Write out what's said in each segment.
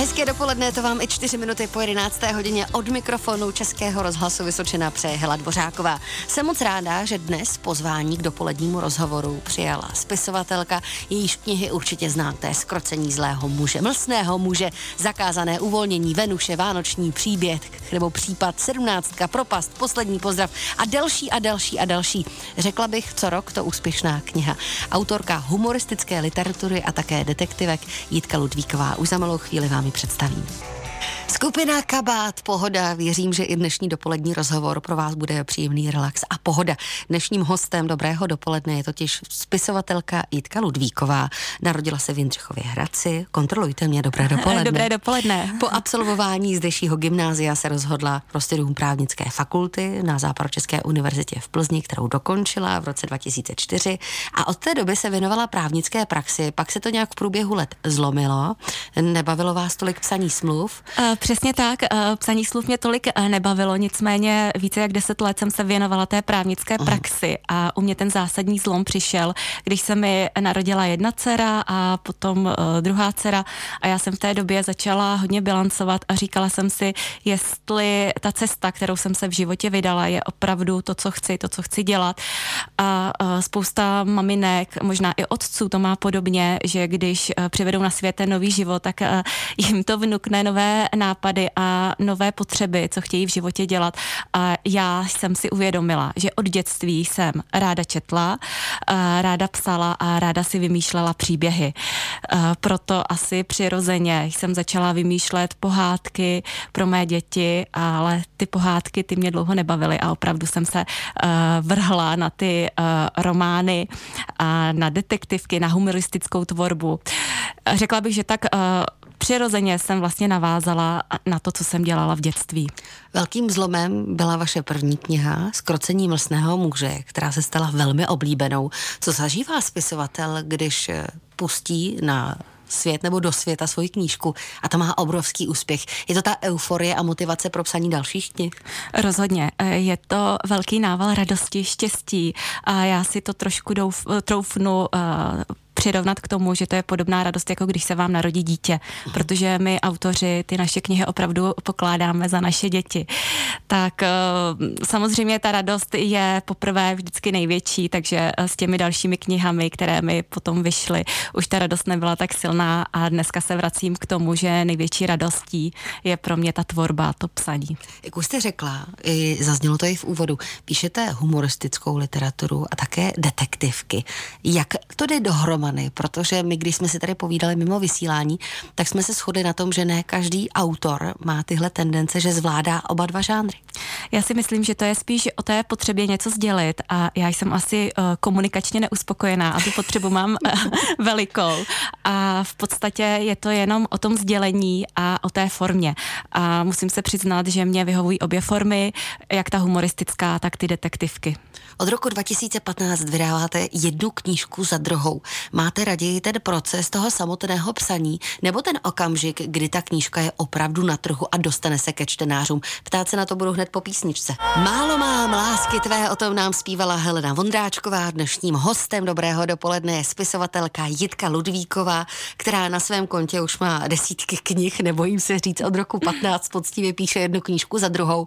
Hezké dopoledne, to vám i čtyři minuty po 11. hodině od mikrofonu Českého rozhlasu Vysočina přeje Hela Dvořáková. Jsem moc ráda, že dnes pozvání k dopolednímu rozhovoru přijala spisovatelka, jejíž knihy určitě znáte. Skrocení zlého muže, mlsného muže, zakázané uvolnění, Venuše, Vánoční příběh nebo případ, sedmnáctka, propast, poslední pozdrav a další a další a další. Řekla bych, co rok to úspěšná kniha. Autorka humoristické literatury a také detektivek Jitka Ludvíková. Už za malou chvíli vám představím. Skupina Kabát, pohoda. Věřím, že i dnešní dopolední rozhovor pro vás bude příjemný relax a pohoda. Dnešním hostem dobrého dopoledne je totiž spisovatelka Jitka Ludvíková. Narodila se v Jindřichově Hradci. Kontrolujte mě, dobré dopoledne. Dobré dopoledne. Po absolvování zdejšího gymnázia se rozhodla pro studium právnické fakulty na Západočeské univerzitě v Plzni, kterou dokončila v roce 2004 a od té doby se věnovala právnické praxi. Pak se to nějak v průběhu let zlomilo. Nebavilo vás tolik psaní smluv? Uh, Přesně tak, eh, psaní slov mě tolik eh, nebavilo, nicméně více jak deset let jsem se věnovala té právnické praxi a u mě ten zásadní zlom přišel, když se mi narodila jedna dcera a potom uh, druhá dcera a já jsem v té době začala hodně bilancovat a říkala jsem si, jestli ta cesta, kterou jsem se v životě vydala, je opravdu to, co chci, to, co chci dělat. A spousta maminek, možná i otců to má podobně, že když přivedou na svět ten nový život, tak jim to vnukne nové nápady a nové potřeby, co chtějí v životě dělat. A já jsem si uvědomila, že od dětství jsem ráda četla, ráda psala a ráda si vymýšlela příběhy. Proto asi přirozeně jsem začala vymýšlet pohádky pro mé děti, ale ty pohádky ty mě dlouho nebavily a opravdu jsem se vrhla na ty romány a na detektivky, na humoristickou tvorbu. Řekla bych, že tak přirozeně jsem vlastně navázala na to, co jsem dělala v dětství. Velkým zlomem byla vaše první kniha Skrocení mlsného muže, která se stala velmi oblíbenou. Co zažívá spisovatel, když eh, pustí na svět nebo do světa svoji knížku a to má obrovský úspěch. Je to ta euforie a motivace pro psaní dalších knih? Rozhodně. Eh, je to velký nával radosti, štěstí a já si to trošku douf, troufnu uh, přirovnat k tomu, že to je podobná radost, jako když se vám narodí dítě, protože my autoři ty naše knihy opravdu pokládáme za naše děti. Tak eh, samozřejmě ta radost je poprvé vždycky největší, takže eh, s těmi dalšími knihami, které mi potom vyšly, už ta radost nebyla tak silná a dneska se vracím k tomu, že největší radostí je pro mě ta tvorba, to psaní. Jak už jste řekla, i zaznělo to i v úvodu, píšete humoristickou literaturu a také detektivky. Jak to jde dohromady? Romány, protože my, když jsme si tady povídali mimo vysílání, tak jsme se shodli na tom, že ne každý autor má tyhle tendence, že zvládá oba dva žánry. Já si myslím, že to je spíš o té potřebě něco sdělit a já jsem asi uh, komunikačně neuspokojená a tu potřebu mám uh, velikou a v podstatě je to jenom o tom sdělení a o té formě a musím se přiznat, že mě vyhovují obě formy, jak ta humoristická, tak ty detektivky. Od roku 2015 vydáváte jednu knížku za druhou. Máte raději ten proces toho samotného psaní nebo ten okamžik, kdy ta knížka je opravdu na trhu a dostane se ke čtenářům? Ptát se na to budu hned po písničce. Málo mám lásky tvé, o tom nám zpívala Helena Vondráčková. Dnešním hostem dobrého dopoledne je spisovatelka Jitka Ludvíková, která na svém kontě už má desítky knih, nebojím se říct, od roku 15 poctivě píše jednu knížku za druhou.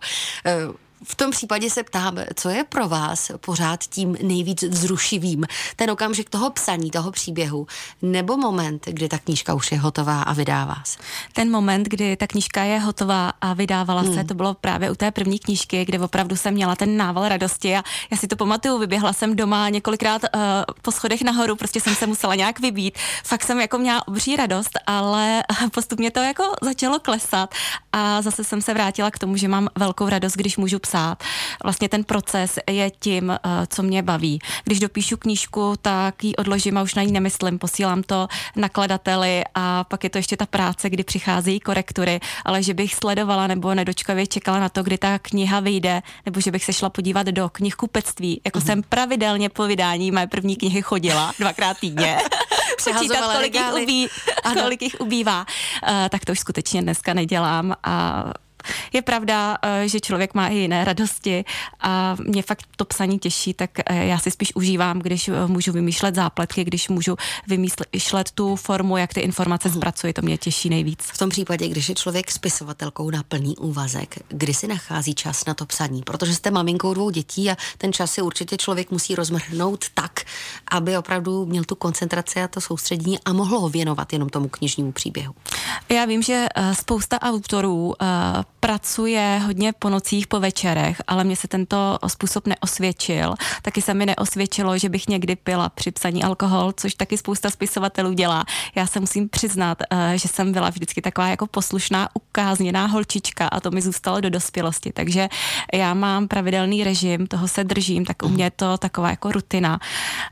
V tom případě se ptám, co je pro vás pořád tím nejvíc vzrušivým? Ten okamžik toho psaní, toho příběhu, nebo moment, kdy ta knížka už je hotová a vydává se? Ten moment, kdy ta knížka je hotová a vydávala hmm. se, to bylo právě u té první knížky, kde opravdu jsem měla ten nával radosti a já si to pamatuju, vyběhla jsem doma několikrát uh, po schodech nahoru, prostě jsem se musela nějak vybít. Fakt jsem jako měla obří radost, ale postupně to jako začalo klesat a zase jsem se vrátila k tomu, že mám velkou radost, když můžu psát psát. Vlastně ten proces je tím, eh, co mě baví. Když dopíšu knížku, tak ji odložím a už na ní nemyslím. Posílám to nakladateli a pak je to ještě ta práce, kdy přicházejí korektury, ale že bych sledovala nebo nedočkavě čekala na to, kdy ta kniha vyjde, nebo že bych se šla podívat do knihkupectví. Jako mm-hmm. jsem pravidelně po vydání mé první knihy chodila dvakrát týdně. Přečítat, kolik jich, ubí, kolik jich ubývá. Uh, tak to už skutečně dneska nedělám a Je pravda, eh, že člověk má i jiné radosti a mě fakt to psaní těší, tak eh, já si spíš užívám, když eh, můžu vymýšlet zápletky, když můžu vymýšlet tu formu, jak ty informace mhm. zpracuji, to mě těší nejvíc. V tom případě, když je člověk spisovatelkou na plný úvazek, kdy si nachází čas na to psaní, protože jste maminkou dvou dětí a ten čas si určitě člověk musí rozmrhnout tak, aby opravdu měl tu koncentraci a to soustředění a mohl ho věnovat jenom tomu knižnímu příběhu. Já vím, že spousta autorů pracuje hodně po nocích, po večerech, ale mně se tento způsob neosvědčil. Taky se mi neosvědčilo, že bych někdy pila při psaní alkohol, což taky spousta spisovatelů dělá. Já se musím přiznat, eh, že jsem byla vždycky taková jako poslušná, ukázněná holčička a to mi zůstalo do dospělosti. Takže já mám pravidelný režim, toho se držím, tak u mě je to taková jako rutina.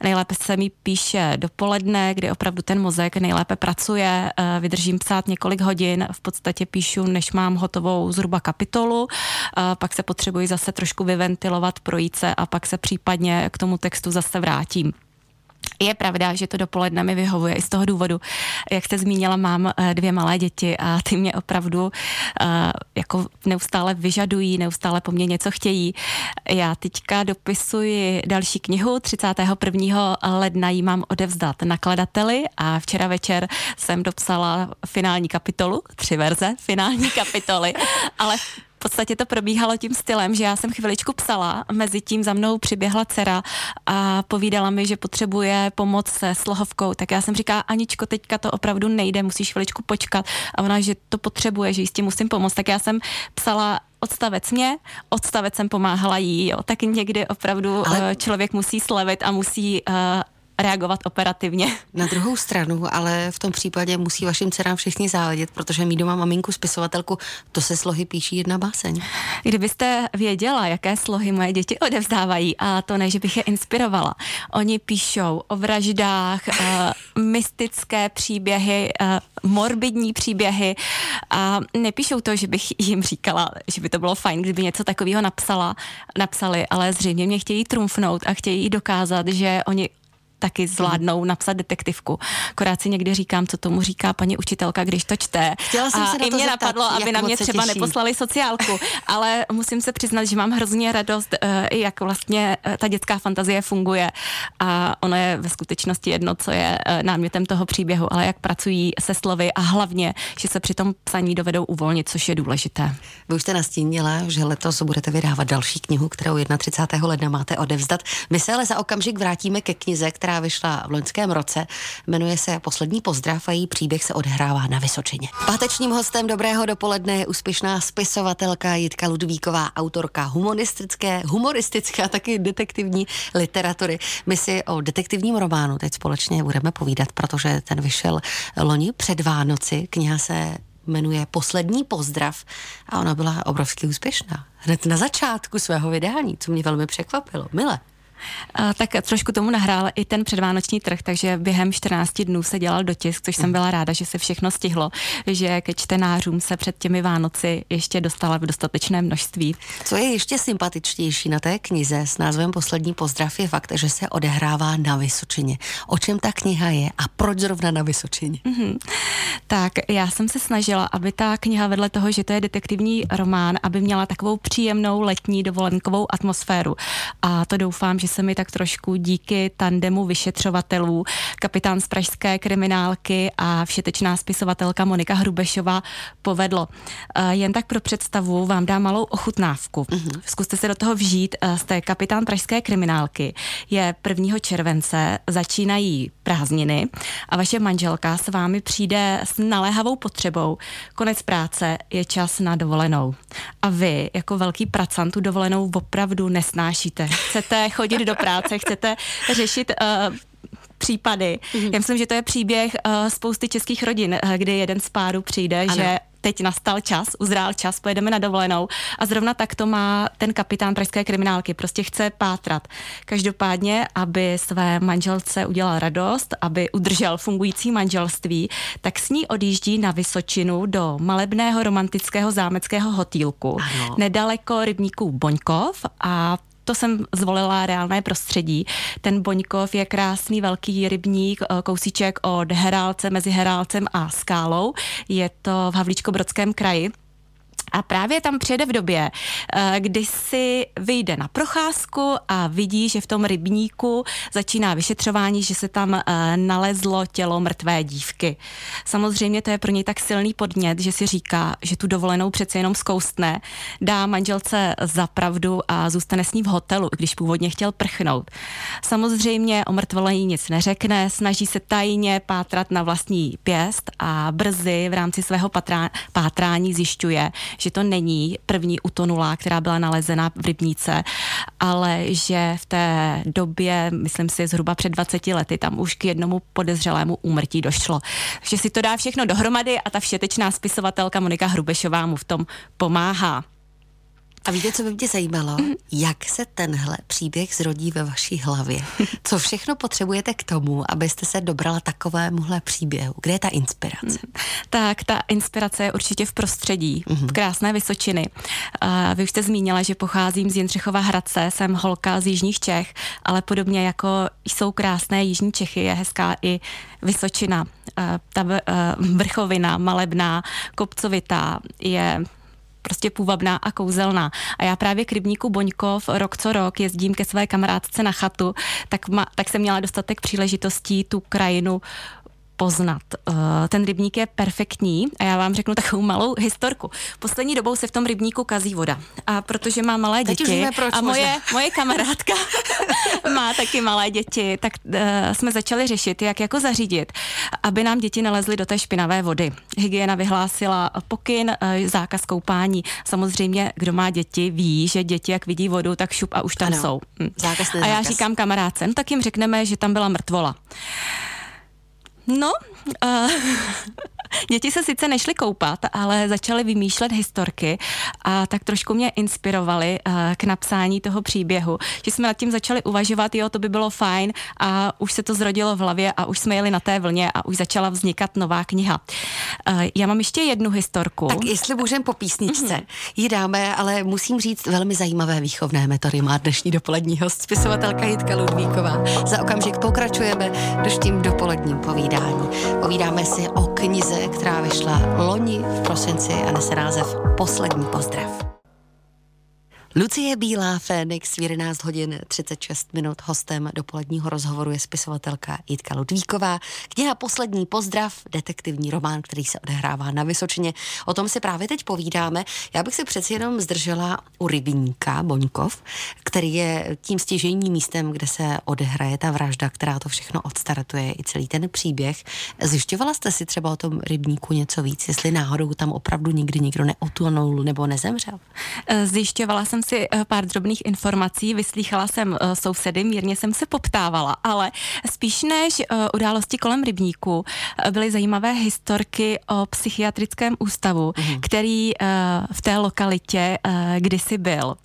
Nejlépe se mi píše dopoledne, kdy opravdu ten mozek nejlépe pracuje, vydržím psát několik hodin, v podstatě píšu, než mám hotovou zhruba kapitolu, pak se potřebuji zase trošku vyventilovat, projít se a pak se případně k tomu textu zase vrátím. Je pravda, že to dopoledne mi vyhovuje i z toho důvodu, jak jste zmínila, mám eh, dvě malé děti a ty mě opravdu uh, jako neustále vyžadují, neustále po mně něco chtějí. Já teďka dopisuji další knihu, 31. ledna ji mám odevzdat nakladateli a včera večer jsem dopsala finální kapitolu, tři verze finální kapitoly, ale podstatě to probíhalo tím stylem, že já jsem chviličku psala, mezi tím za mnou přiběhla dcera a povídala mi, že potřebuje pomoc se slohovkou, tak já jsem říká, Aničko, teďka to opravdu nejde, musíš chviličku počkat. A ona, že to potřebuje, že jí s tím musím pomoct, tak já jsem psala odstavec mě, odstavec jsem pomáhala jí, jo. tak někdy opravdu Ale... Eh, člověk musí slevit a musí uh, reagovat operativně. Na druhou stranu, ale v tom případě musí vašim dcerám všichni záledět, protože mít doma maminku, spisovatelku, to se slohy píší jedna báseň. Kdybyste věděla, jaké slohy moje děti odevzdávají, a to ne, že bych je inspirovala. Oni píšou o vraždách, uh, mystické příběhy, uh, morbidní příběhy a nepíšou to, že bych jim říkala, že by to bylo fajn, kdyby něco takového napsala, napsali, ale zřejmě mě chtějí trumfnout a chtějí dokázat, že oni taky zvládnou napsat detektivku. Akorát si někdy říkám, co tomu říká paní učitelka, když to čte. Chtěla jsem a se na i to mě zeptat, napadlo, aby na mě třeba těší. neposlali sociálku, ale musím se přiznat, že mám hrozně radost, eh, jak vlastně eh, ta dětská fantazie funguje a ono je ve skutečnosti jedno, co je eh, námětem toho příběhu, ale jak pracují se slovy a hlavně, že se při tom psaní dovedou uvolnit, což je důležité. Vy už jste nastínila, že letos budete vydávat další knihu, kterou 31. ledna máte odevzdat. My se ale za okamžik vrátíme ke knize, která která vyšla v loňském roce. Jmenuje se Poslední pozdrav a její příběh se odhrává na Vysočině. Pátečním hostem dobrého dopoledne je úspěšná spisovatelka Jitka Ludvíková, autorka humoristické, humoristické a taky detektivní literatury. My si o detektivním románu teď společně budeme povídat, protože ten vyšel loni před Vánoci. Kniha se jmenuje Poslední pozdrav a ona byla obrovsky úspěšná. Hned na začátku svého vydání, co mě velmi překvapilo. Mile. A, tak trošku tomu nahrál i ten předvánoční trh, takže během 14 dnů se dělal dotisk, což jsem byla ráda, že se všechno stihlo, že ke čtenářům se před těmi Vánoci ještě dostala v dostatečné množství. Co je ještě sympatičtější na té knize s názvem Poslední pozdrav je fakt, že se odehrává na Vysočině. O čem ta kniha je a proč zrovna na Vysočině? Mm-hmm. Tak já jsem se snažila, aby ta kniha vedle toho, že to je detektivní román, aby měla takovou příjemnou letní dovolenkovou atmosféru. A to doufám, že se mi tak trošku díky tandemu vyšetřovatelů, kapitán z pražské kriminálky a všetečná spisovatelka Monika Hrubešová povedlo. Eh, jen tak pro představu vám dám malou ochutnávku. Uh-huh. Zkuste se do toho vžít. Eh, jste kapitán pražské kriminálky. Je 1. července, začínají prázdniny a vaše manželka s vámi přijde s naléhavou potřebou. Konec práce je čas na dovolenou. A vy, jako velký pracant, tu dovolenou opravdu nesnášíte. Chcete chodit do práce, chcete řešit uh, případy. Mm-hmm. Já myslím, že to je příběh uh, spousty českých rodin, uh, kdy jeden z párů přijde, ano. že teď nastal čas, uzrál čas, pojedeme na dovolenou a zrovna tak to má ten kapitán pražské kriminálky, prostě chce pátrat. Každopádně, aby své manželce udělal radost, aby udržel fungující manželství, tak s ní odjíždí na Vysočinu do malebného romantického zámeckého hotýlku, ano. nedaleko rybníků Boňkov a to jsem zvolila reálné prostředí. Ten Boňkov je krásný velký rybník, eh, kousíček od Herálce mezi Herálcem a Skálou. Je to v Havlíčko-Brodském kraji A právě tam přijede v době, eh, kdy si vyjde na procházku a vidí, že v tom rybníku začíná vyšetřování, že se tam eh, nalezlo tělo mrtvé dívky. Samozřejmě to je pro něj tak silný podnět, že si říká, že tu dovolenou přece jenom zkoustne, dá manželce za pravdu a zůstane s ní v hotelu, když původně chtěl prchnout. Samozřejmě o mrtvole nic neřekne, snaží se tajně pátrat na vlastní pěst a brzy v rámci svého patrá, pátrání zjišťuje, že to není první utonulá, která byla nalezena v rybníce, ale že v té době, myslím si zhruba před 20 lety, tam už k jednomu podezřelému úmrtí došlo. Že si to dá všechno dohromady a ta všetečná spisovatelka Monika Hrubešová mu v tom pomáhá. A víte, co by mě zajímalo? Mm. Jak se tenhle příběh zrodí ve vaší hlavě? Co všechno potřebujete k tomu, abyste se dobrala takovémuhle příběhu? Kde je ta inspirace? Mm. Tak, ta inspirace je určitě v prostředí, mm-hmm. v krásné Vysočiny. Uh, vy už jste zmínila, že pocházím z Jindřichova Hradce, jsem holka z Jižních Čech, ale podobně jako jsou krásné Jižní Čechy, je hezká i Vysočina. Uh, ta uh, vrchovina, malebná, kopcovitá, je prostě půvabná a kouzelná. A já právě k rybníku Boňkov rok co rok jezdím ke své kamarádce na chatu, tak, ma, tak jsem měla dostatek příležitostí tu krajinu poznat. Eh, ten rybník je perfektní a já vám řeknu takovou malou historku. Poslední dobou se v tom rybníku kazí voda. A protože má malé Teď děti proč a moje, moje kamarádka má taky malé děti, tak uh, jsme začali řešit, jak jako zařídit, aby nám děti nalezly do té špinavé vody. Hygiena vyhlásila pokyn, uh, zákaz koupání. Samozřejmě, kdo má děti, ví, že děti, jak vidí vodu, tak šup a už tam ano. jsou. Hm. Zákaz, a já říkám kamarádce, no tak jim řekneme, že tam byla mrtvola. No, uh, děti se sice nešly koupat, ale začaly vymýšlet historky a tak trošku mě inspirovali uh, k napsání toho příběhu, že jsme nad tím začali uvažovat, jo, to by bylo fajn a už se to zrodilo v hlavě a už jsme jeli na té vlně a už začala vznikat nová kniha. Uh, já mám ještě jednu historku. Tak jestli můžeme po písničce, mm-hmm. ji dáme, ale musím říct, velmi zajímavé výchovné metody má dnešní dopolední host, spisovatelka Jitka Ludvíková. Za okamžik pokračujeme tím dopoledním povídání. Povídáme si o knize, která vyšla loni v prosinci a nese název Poslední pozdrav. Lucie Bílá, Fénix, v 11 hodin 36 minut hostem dopoledního rozhovoru je spisovatelka Jitka Ludvíková. Kniha Poslední pozdrav, detektivní román, který se odehrává na Vysočině. O tom si právě teď povídáme. Já bych se přeci jenom zdržela u rybníka Boňkov, který je tím stěžejním místem, kde se odehraje ta vražda, která to všechno odstartuje, i celý ten příběh. Zjišťovala jste si třeba o tom rybníku něco víc, jestli náhodou tam opravdu nikdy nikdo neotonul nebo nezemřel? Zjišťovala jsem si eh, pár drobných informací, vyslýchala jsem eh, sousedy, mírně jsem se poptávala, ale spíš než eh, události kolem rybníku byly zajímavé historky o psychiatrickém ústavu, mm. který v té lokalitě kdysi byl.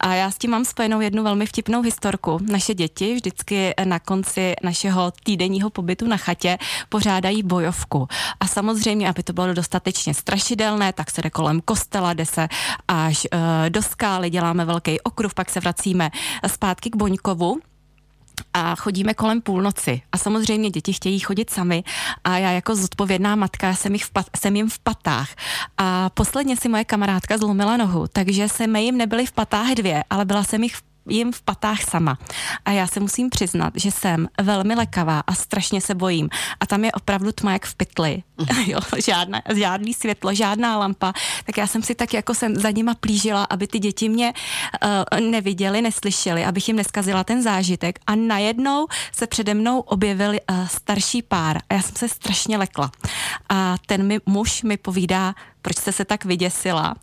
A já s tím mám spojenou jednu velmi vtipnou historku. Naše děti vždycky na konci našeho týdenního pobytu na chatě pořádají bojovku. A samozřejmě, aby to bylo dostatečně strašidelné, tak se jde kolem kostela, jde se až do skály, děláme velký okruh, pak se vracíme zpátky k Boňkovu a chodíme kolem půlnoci. A samozřejmě děti chtějí chodit sami a já jako zodpovědná matka jsem, jich v pat, jsem jim v patách. A posledně si moje kamarádka zlomila nohu, takže jsme jim nebyli v patách dvě, ale byla jsem jich v jim v patách sama. A já se musím přiznat, že jsem velmi lekavá a strašně se bojím. A tam je opravdu tma jak v pytli. Mhm. jo, žádná, žádný světlo, žádná lampa. Tak já jsem si tak jako jsem za nima plížila, aby ty děti mě uh, neviděli, neslyšeli, abych jim neskazila ten zážitek. A najednou se přede mnou objevil uh, starší pár a já jsem se strašně lekla. A ten mi, muž mi povídá, proč jste se tak vyděsila.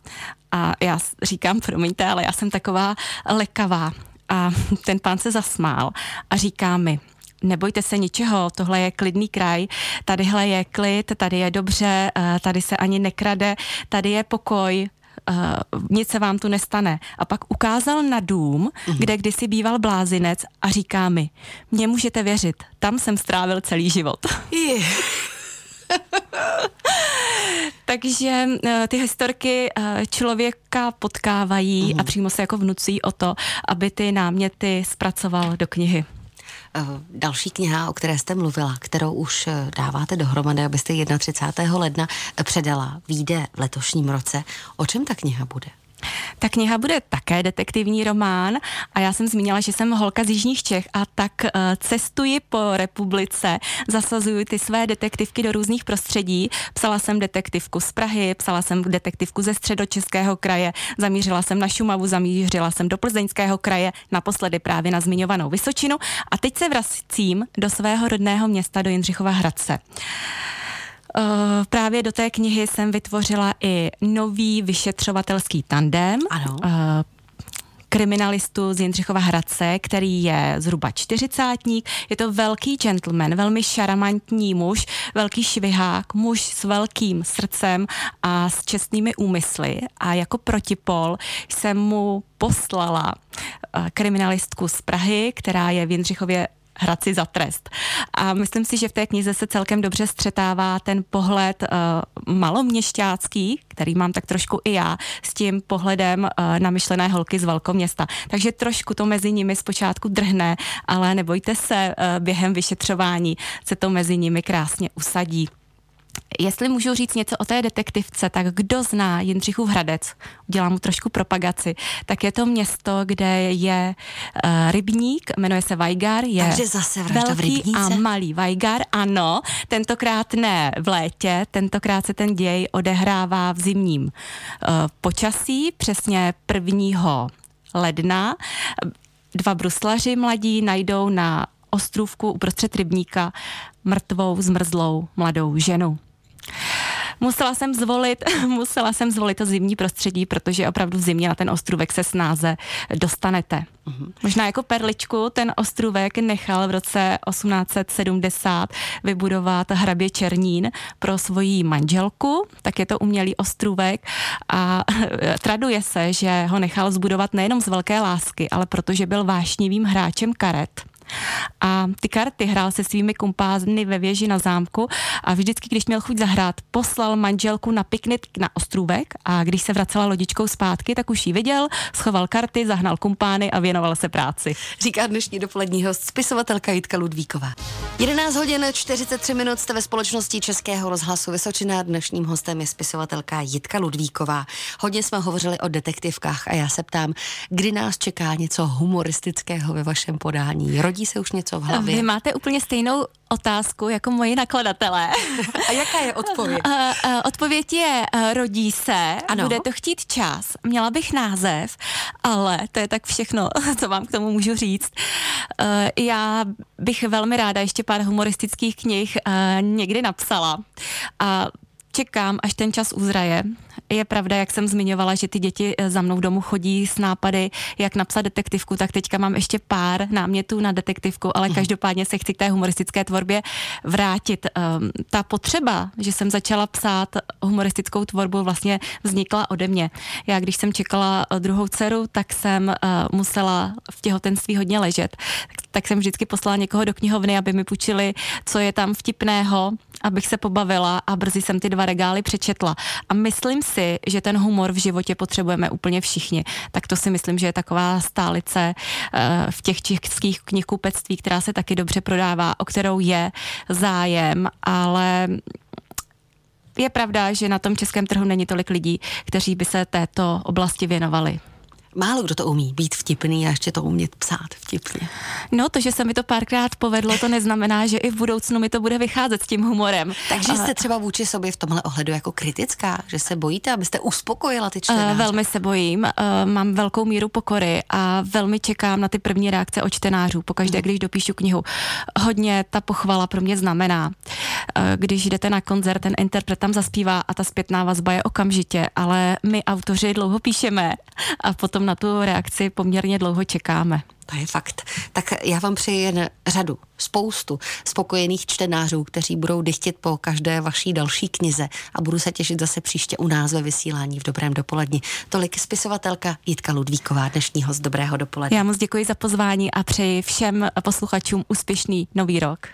A já říkám, promiňte, ale já jsem taková lekavá. A ten pán se zasmál a říká mi, nebojte se ničeho, tohle je klidný kraj, tadyhle je klid, tady je dobře, eh, tady se ani nekrade, tady je pokoj, Uh, nic se vám tu nestane. A pak ukázal na dům, uh-huh. kde kdysi býval blázinec a říká mi, mě můžete věřit, tam jsem strávil celý život. Takže uh, ty historky uh, člověka potkávají mm. a přímo se jako vnucují o to, aby ty náměty zpracoval do knihy. Další kniha, o které jste mluvila, kterou už dáváte dohromady, abyste 31. ledna předala, vyjde v letošním roce. O čem ta kniha bude? Ta kniha bude také detektivní román a já jsem zmínila, že jsem holka z Jižních Čech a tak uh, cestuji po republice, zasazuju ty své detektivky do různých prostředí. Psala jsem detektivku z Prahy, psala jsem detektivku ze středočeského kraje, zamířila jsem na Šumavu, zamířila jsem do Plzeňského kraje, naposledy právě na zmiňovanou Vysočinu a teď se vracím do svého rodného města, do Jindřichova Hradce. Uh, právě do té knihy jsem vytvořila i nový vyšetřovatelský tandem. Ano. Uh, kriminalistu z Jindřichova Hradce, který je zhruba čtyřicátník. Je to velký gentleman, velmi šaramantní muž, velký švihák, muž s velkým srdcem a s čestnými úmysly. A jako protipol jsem mu poslala eh, kriminalistku z Prahy, která je v Jindřichově Hradci za trest. A myslím si, že v té knize se celkem dobře střetává ten pohled uh, maloměšťácký, který mám tak trošku i já, s tím pohledem uh, namyšlené holky z velkoměsta. Takže trošku to mezi nimi zpočátku drhne, ale nebojte se, uh, během vyšetřování se to mezi nimi krásně usadí. Jestli můžu říct něco o té detektivce, tak kdo zná Jindřichův Hradec, udělám mu trošku propagaci, tak je to město, kde je uh, rybník, jmenuje se Vajgar, je Takže zase velký a malý Vajgar, ano, tentokrát ne v létě, tentokrát se ten děj odehrává v zimním uh, počasí, přesně 1. ledna. Dva bruslaři mladí najdou na ostrůvku uprostřed rybníka mrtvou, zmrzlou mladou ženu. Musela jsem zvolit, musela jsem zvolit to zimní prostředí, protože opravdu v zimě na ten ostrůvek se snáze dostanete. Uh-huh. Možná jako perličku ten ostrůvek nechal v roce 1870 vybudovat hrabě Černín pro svoji manželku, tak je to umělý ostrůvek a traduje se, že ho nechal zbudovat nejenom z velké lásky, ale protože byl vášnivým hráčem karet a ty karty hrál se svými kumpázny ve věži na zámku a vždycky, když měl chuť zahrát, poslal manželku na piknik na ostrůvek a když se vracela lodičkou zpátky, tak už ji viděl, schoval karty, zahnal kumpány a věnoval se práci. Říká dnešní dopolední host, spisovatelka Jitka Ludvíková. 11 hodin 43 minut jste ve společnosti Českého rozhlasu Vysočina. Dnešním hostem je spisovatelka Jitka Ludvíková. Hodně jsme hovořili o detektivkách a já se ptám, kdy nás čeká něco humoristického ve vašem podání. Rodí se už něco v hlavě? Vy máte úplně stejnou otázku jako moji nakladatelé. A jaká je odpověď? Uh, uh, odpověď je uh, rodí se, ano. bude to chtít čas. Měla bych název, ale to je tak všechno, co vám k tomu můžu říct. Uh, já bych velmi ráda ještě pár humoristických knih uh, někdy napsala. A čekám, až ten čas uzraje. Je pravda, jak jsem zmiňovala, že ty děti eh, za mnou domů chodí s nápady, jak napsat detektivku, tak teďka mám ještě pár námětů na detektivku, ale mhm. každopádně se chci k té humoristické tvorbě vrátit. Um, ta potřeba, že jsem začala psát humoristickou tvorbu, vlastně vznikla ode mě. Já, když jsem čekala eh, druhou dceru, tak jsem uh, musela v těhotenství hodně ležet. Tak jsem vždycky poslala někoho do knihovny, aby mi půjčili, co je tam vtipného, abych se pobavila a brzy jsem ty dva regály přečetla. A myslím si, že ten humor v životě potřebujeme úplně všichni. Tak to si myslím, že je taková stálice uh, v těch českých knihkupectví, která se taky dobře prodává, o kterou je zájem, ale je pravda, že na tom českém trhu není tolik lidí, kteří by se této oblasti věnovali. Málo kdo to umí, být vtipný a ještě to umět psát vtipně. No, to, že se mi to párkrát povedlo, to neznamená, že i v budoucnu mi to bude vycházet s tím humorem. Takže jste třeba vůči sobě v tomhle ohledu jako kritická, že se bojíte, abyste uspokojila ty čtenáře? Velmi se bojím, mám velkou míru pokory a velmi čekám na ty první reakce od čtenářů, pokaždé, hmm. když dopíšu knihu. Hodně ta pochvala pro mě znamená. Když jdete na koncert, ten interpret tam zaspívá a ta zpětná vazba je okamžitě, ale my autoři dlouho píšeme a potom potom na tu reakci poměrně dlouho čekáme. To je fakt. Tak já vám přeji jen řadu, spoustu spokojených čtenářů, kteří budou dychtit po každé vaší další knize a budu se těšit zase příště u nás ve vysílání v Dobrém dopoledni. Tolik spisovatelka Jitka Ludvíková, dnešního z Dobrého dopoledne. Já moc děkuji za pozvání a přeji všem posluchačům úspěšný nový rok.